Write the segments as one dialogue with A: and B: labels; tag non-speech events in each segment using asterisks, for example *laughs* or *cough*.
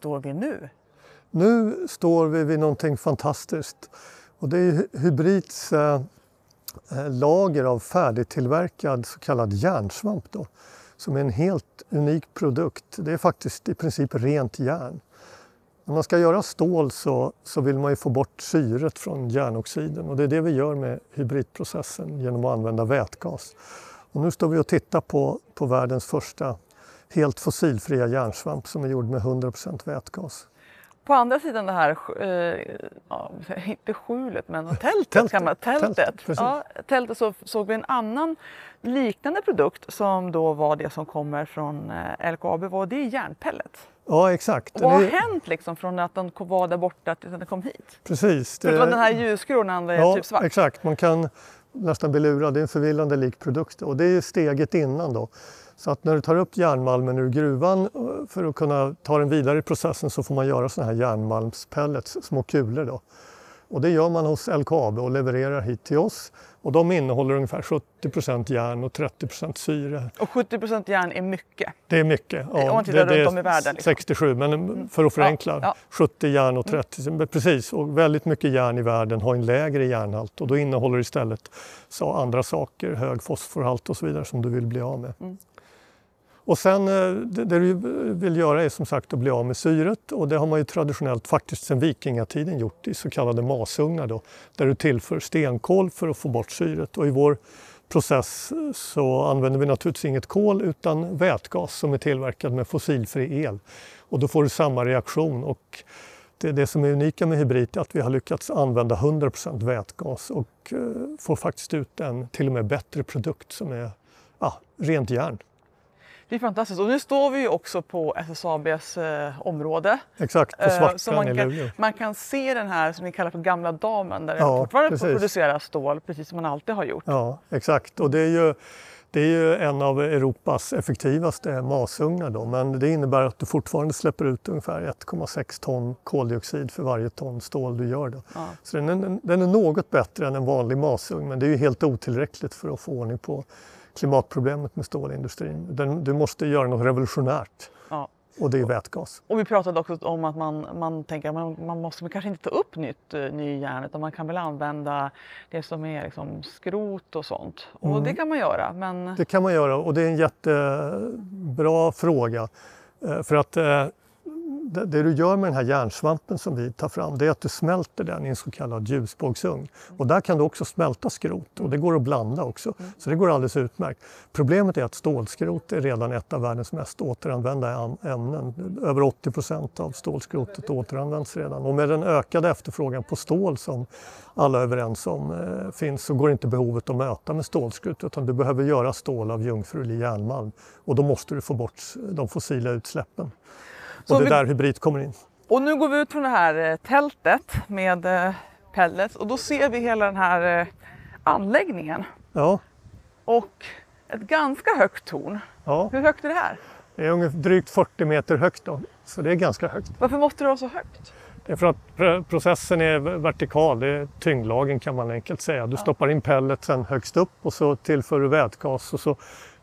A: står vi nu?
B: Nu står vi vid någonting fantastiskt och det är Hybrids eh, eh, lager av färdigtillverkad så kallad järnsvamp då, som är en helt unik produkt. Det är faktiskt i princip rent järn. När man ska göra stål så, så vill man ju få bort syret från järnoxiden och det är det vi gör med hybridprocessen genom att använda vätgas. Och nu står vi och tittar på, på världens första helt fossilfria järnsvamp som är gjord med 100% vätgas.
A: På andra sidan det här, eh, ja, *laughs* inte skjulet men tältet, *laughs* tältet. Kan man, tältet. Tältet, ja, tältet så såg vi en annan liknande produkt som då var det som kommer från eh, LKAB, var det järnpellet.
B: Ja exakt.
A: Och vad har hänt liksom från att den var där borta till att den kom hit?
B: Precis.
A: Det, var den här ljusgrå när den ja, typ svart.
B: Exakt, man kan nästan blir lurad. Det är en förvillande lik produkt och det är steget innan då. Så att när du tar upp järnmalmen ur gruvan eh, för att kunna ta den vidare i processen så får man göra sådana här järnmalmspellets, små kulor. Då. Och det gör man hos LKAB och levererar hit till oss. Och de innehåller ungefär 70% järn och 30% syre.
A: Och 70 järn är mycket?
B: Det är mycket.
A: Ja, Om man tittar det, runt om i världen.
B: Liksom. 67, men mm. för att förenkla. Ja, ja. 70 järn och 30, mm. precis. Och väldigt mycket järn i världen har en lägre järnhalt och då innehåller det istället så andra saker, hög fosforhalt och så vidare som du vill bli av med. Mm. Och sen eh, det, det du vill göra är som sagt att bli av med syret och det har man ju traditionellt faktiskt sedan vikingatiden gjort i så kallade masugnar då, där du tillför stenkol för att få bort syret. Och i vår process eh, så använder vi naturligtvis inget kol utan vätgas som är tillverkad med fossilfri el. Och då får du samma reaktion. Och det, det som är unika med hybrid är att vi har lyckats använda 100% vätgas och eh, får faktiskt ut en till och med bättre produkt som är ja, rent järn.
A: Det är fantastiskt och nu står vi ju också på SSABs eh, område.
B: Exakt, på Svartbrann
A: eh, man, kan, man kan se den här som vi kallar för gamla damen där ja, det fortfarande precis. produceras stål precis som man alltid har gjort.
B: Ja, exakt och det är ju det är ju en av Europas effektivaste masugnar då, men det innebär att du fortfarande släpper ut ungefär 1,6 ton koldioxid för varje ton stål du gör. Då. Ja. Så den är, den är något bättre än en vanlig masugn men det är ju helt otillräckligt för att få ordning på klimatproblemet med stålindustrin. Den, du måste göra något revolutionärt. Ja. Och det är vätgas.
A: Och vi pratade också om att man, man tänker att man, man måste kanske inte ta upp nytt uh, ny järn utan man kan väl använda det som är liksom skrot och sånt. Och mm. det kan man göra. Men...
B: Det kan man göra och det är en jättebra fråga. Uh, för att uh, det, du gör med den här järnsvampen som vi tar fram det är att du smälter den i en så kallad ljusbågsugn. Och där kan du också smälta skrot och det går att blanda också. Så det går alldeles utmärkt. Problemet är att stålskrot är redan ett av världens mest återanvända ämnen. Över 80 procent av stålskrotet återanvänds redan. Och med den ökade efterfrågan på stål som alla är överens om eh, finns så går inte behovet att möta med stålskrot utan du behöver göra stål av jungfrulig järnmalm och då måste du få bort de fossila utsläppen. Så och det är där hybrid kommer in.
A: Och nu går vi ut från det här eh, tältet med eh, pellets och då ser vi hela den här eh, anläggningen.
B: Ja.
A: Och ett ganska högt torn. Ja. Hur högt är det här?
B: Det är ungefär drygt 40 meter högt då, så det är ganska högt.
A: Varför måste det vara så högt?
B: Det är för att processen är vertikal, det är tyngdlagen kan man enkelt säga. Du ja. stoppar in pelletsen högst upp och så tillför du vätgas och så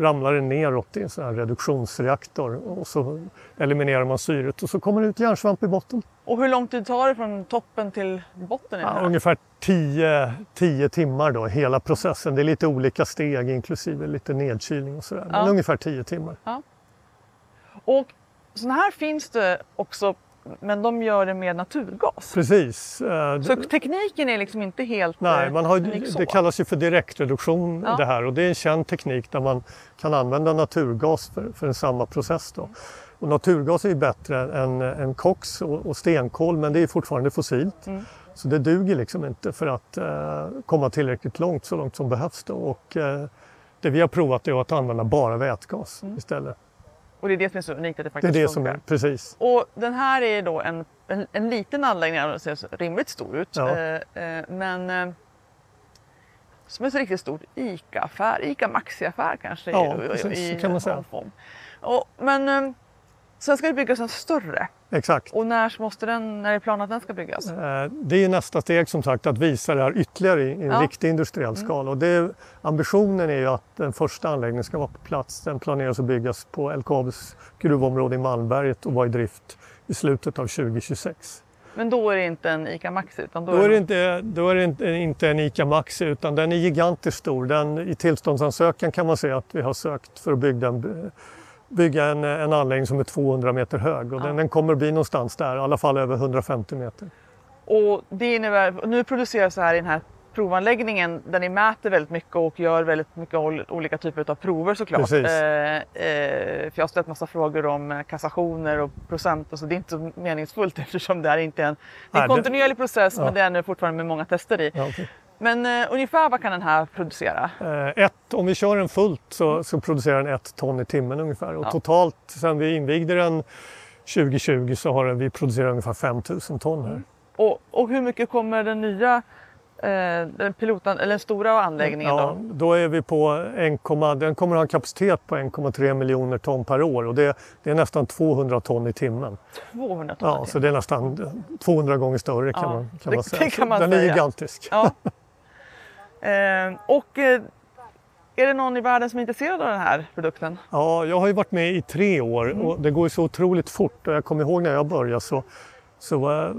B: ramlar det neråt i en sån här reduktionsreaktor och så eliminerar man syret och så kommer det ut järnsvamp i botten.
A: Och hur lång tid tar det från toppen till botten?
B: Ja, ungefär 10 timmar då, hela processen. Det är lite olika steg inklusive lite nedkylning och sådär. Men ungefär 10 timmar. Ja.
A: Och sådana här finns det också men de gör det med naturgas.
B: Precis.
A: Eh, så tekniken är liksom inte helt
B: Nej, eh, man har, det kallas ju för direktreduktion ja. det här och det är en känd teknik där man kan använda naturgas för, för samma process. Då. Och naturgas är ju bättre än, än koks och, och stenkol men det är fortfarande fossilt. Mm. Så det duger liksom inte för att uh, komma tillräckligt långt, så långt som behövs. Då. Och, uh, det vi har provat är att använda bara vätgas mm. istället.
A: Och det är det som är så unikt att det faktiskt
B: Det är det
A: funkar.
B: som är, precis.
A: Och den här är då en, en, en liten anläggning, den ser rimligt stor ut. Ja. Eh, eh, men eh, som är så riktigt stor ICA-affär, ICA Maxi-affär kanske
B: ja, i, precis, i, kan man säga.
A: Och, men eh, Sen ska det byggas en större.
B: Exakt.
A: Och när, måste den, när är planen att den ska byggas?
B: Eh, det är nästa steg som sagt att visa det här ytterligare i en ja. riktig industriell mm. skala. Och det, ambitionen är ju att den första anläggningen ska vara på plats. Den planeras att byggas på LKABs gruvområde i Malmberget och vara i drift i slutet av 2026.
A: Men då är det inte en ICA Maxi? Utan
B: då, då är det, inte, då är det inte, inte en ICA Maxi utan den är gigantiskt stor. Den, I tillståndsansökan kan man se att vi har sökt för att bygga en, bygga en, en anläggning som är 200 meter hög och ja. den, den kommer att bli någonstans där, i alla fall över 150 meter.
A: Och det innebär, nu produceras det här i den här provanläggningen där ni mäter väldigt mycket och gör väldigt mycket olika typer av prover såklart. Eh, eh, för jag har ställt massa frågor om eh, kassationer och procent och så det är inte så meningsfullt *laughs* eftersom det här inte är en, det är en kontinuerlig process ja. men det är nu fortfarande med många tester i. Ja, okay. Men eh, ungefär vad kan den här producera?
B: Eh, ett, om vi kör den fullt så, så producerar den ett ton i timmen ungefär och ja. totalt sedan vi invigde den 2020 så har vi producerat ungefär 5000 ton här. Mm.
A: Och, och hur mycket kommer den nya eh, den, piloten, eller den stora anläggningen
B: ja, då? Då är vi på 1, den kommer ha en kapacitet på 1,3 miljoner ton per år och det, det, är nästan 200 ton i timmen.
A: 200 ton
B: Ja, så det är nästan 200 gånger större kan, ja, man, kan
A: det,
B: man säga.
A: Det kan man
B: den
A: säga.
B: är gigantisk.
A: Ja. *laughs* eh, och eh, är det någon i världen som är intresserad av den här produkten?
B: Ja, jag har ju varit med i tre år mm. och det går ju så otroligt fort och jag kommer ihåg när jag började så så eh,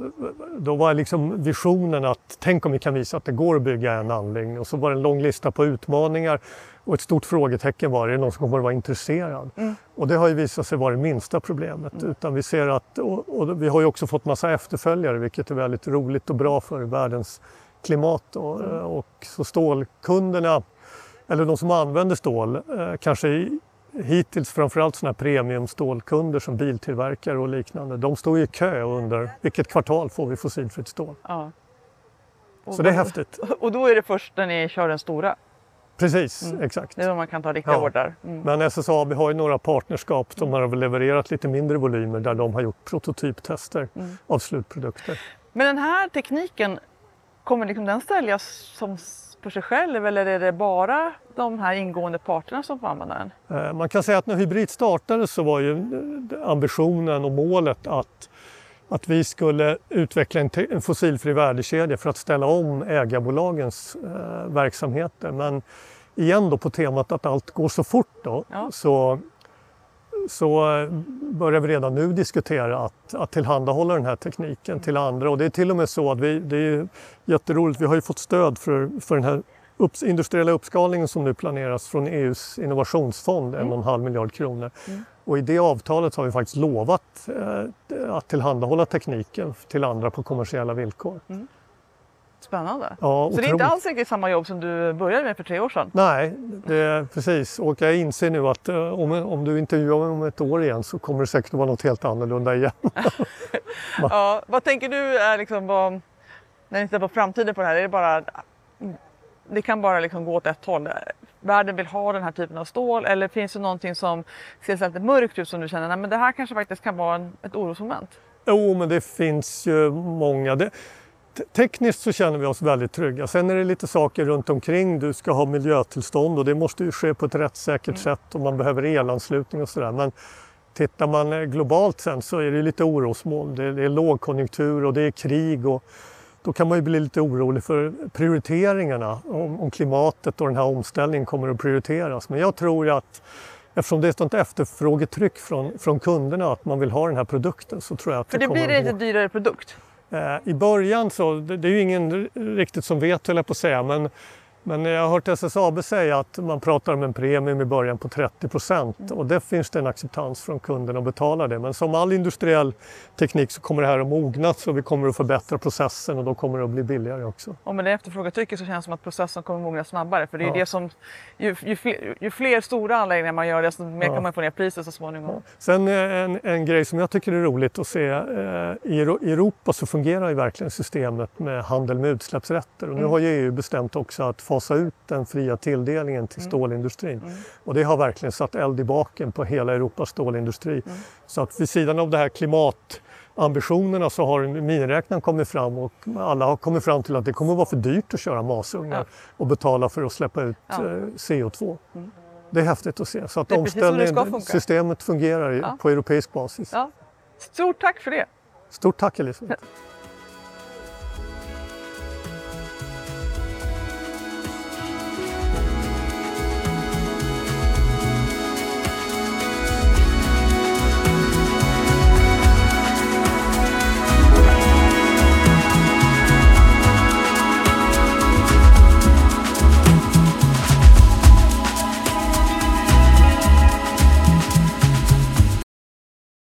B: då var liksom visionen att tänk om vi kan visa att det går att bygga en anläggning och så var det en lång lista på utmaningar och ett stort frågetecken var, är det någon som kommer att vara intresserad? Mm. Och det har ju visat sig vara det minsta problemet. Mm. Utan vi ser att, och, och, vi har ju också fått massa efterföljare vilket är väldigt roligt och bra för världens klimat. Och, mm. och så stålkunderna, eller de som använder stål, eh, kanske hittills framförallt sådana premiumstålkunder som biltillverkare och liknande, de står i kö och undrar vilket kvartal får vi fossilfritt stål? Ja. Så det är häftigt. *laughs*
A: Och då är det först när ni kör den stora?
B: Precis, mm. exakt.
A: Det är då man kan ta riktiga ja. order.
B: Mm. Men SSAB har ju några partnerskap som har levererat lite mindre volymer där de har gjort prototyptester mm. av slutprodukter.
A: Men den här tekniken, kommer liksom den säljas som för sig själv eller är det bara de här ingående parterna som får använda den?
B: Eh, man kan säga att när Hybrid startade så var ju ambitionen och målet att, att vi skulle utveckla en, en fossilfri värdekedja för att ställa om ägarbolagens eh, verksamheter. Men igen då på temat att allt går så fort då, ja. så så börjar vi redan nu diskutera att, att tillhandahålla den här tekniken till andra. Och det är till och med så att vi, det är jätteroligt, vi har ju fått stöd för, för den här upp, industriella uppskalningen som nu planeras från EUs innovationsfond, mm. en och en halv miljard kronor. Mm. Och i det avtalet har vi faktiskt lovat eh, att tillhandahålla tekniken till andra på kommersiella villkor. Mm.
A: Spännande. Ja, så det är inte alls riktigt samma jobb som du började med för tre år sedan?
B: Nej, det, precis. Och jag inser nu att eh, om, om du intervjuar mig om ett år igen så kommer det säkert att vara något helt annorlunda igen. *laughs*
A: ja, vad tänker du är liksom, vad, när ni tittar på framtiden på det här, är det bara det kan bara liksom gå åt ett håll. Världen vill ha den här typen av stål eller finns det någonting som ser lite mörkt ut som du känner, nej men det här kanske faktiskt kan vara en, ett orosmoment?
B: Jo, men det finns ju många. Det, Tekniskt så känner vi oss väldigt trygga. Sen är det lite saker runt omkring. Du ska ha miljötillstånd och det måste ju ske på ett rättssäkert mm. sätt och man behöver elanslutning och sådär. Men tittar man eh, globalt sen så är det lite orosmoln. Det är, det är lågkonjunktur och det är krig och då kan man ju bli lite orolig för prioriteringarna om, om klimatet och den här omställningen kommer att prioriteras. Men jag tror att eftersom det är ett sånt efterfrågetryck från, från kunderna att man vill ha den här produkten så tror jag att
A: För
B: det,
A: det blir
B: en
A: lite dyrare produkt?
B: Eh, I början så, det är ju ingen riktigt som vet höll jag på att säga, men men jag har hört SSAB säga att man pratar om en premium i början på 30 procent mm. och det finns det en acceptans från kunderna att betala det. Men som all industriell teknik så kommer det här att mognas och vi kommer att förbättra processen och då kommer det att bli billigare också.
A: Och med det efterfrågetrycket så känns det som att processen kommer att mogna snabbare för det är ja. det som, ju, ju, fler, ju, fler, stora anläggningar man gör desto mer ja. kan man få ner priset så småningom. Ja.
B: Sen eh, en, en grej som jag tycker är roligt att se, eh, i Europa så fungerar ju verkligen systemet med handel med utsläppsrätter och nu mm. har ju EU bestämt också att fasa ut den fria tilldelningen till mm. stålindustrin. Mm. Och det har verkligen satt eld i baken på hela Europas stålindustri. Mm. Så att vid sidan av det här klimatambitionerna så har miniräknaren kommit fram och alla har kommit fram till att det kommer att vara för dyrt att köra masugnar ja. och betala för att släppa ut ja. Eh, CO2. Mm. Det är häftigt att se. Så att omställningen, systemet fungerar ja. på europeisk basis.
A: Stort tack för det!
B: Stort tack Elisabeth! *laughs*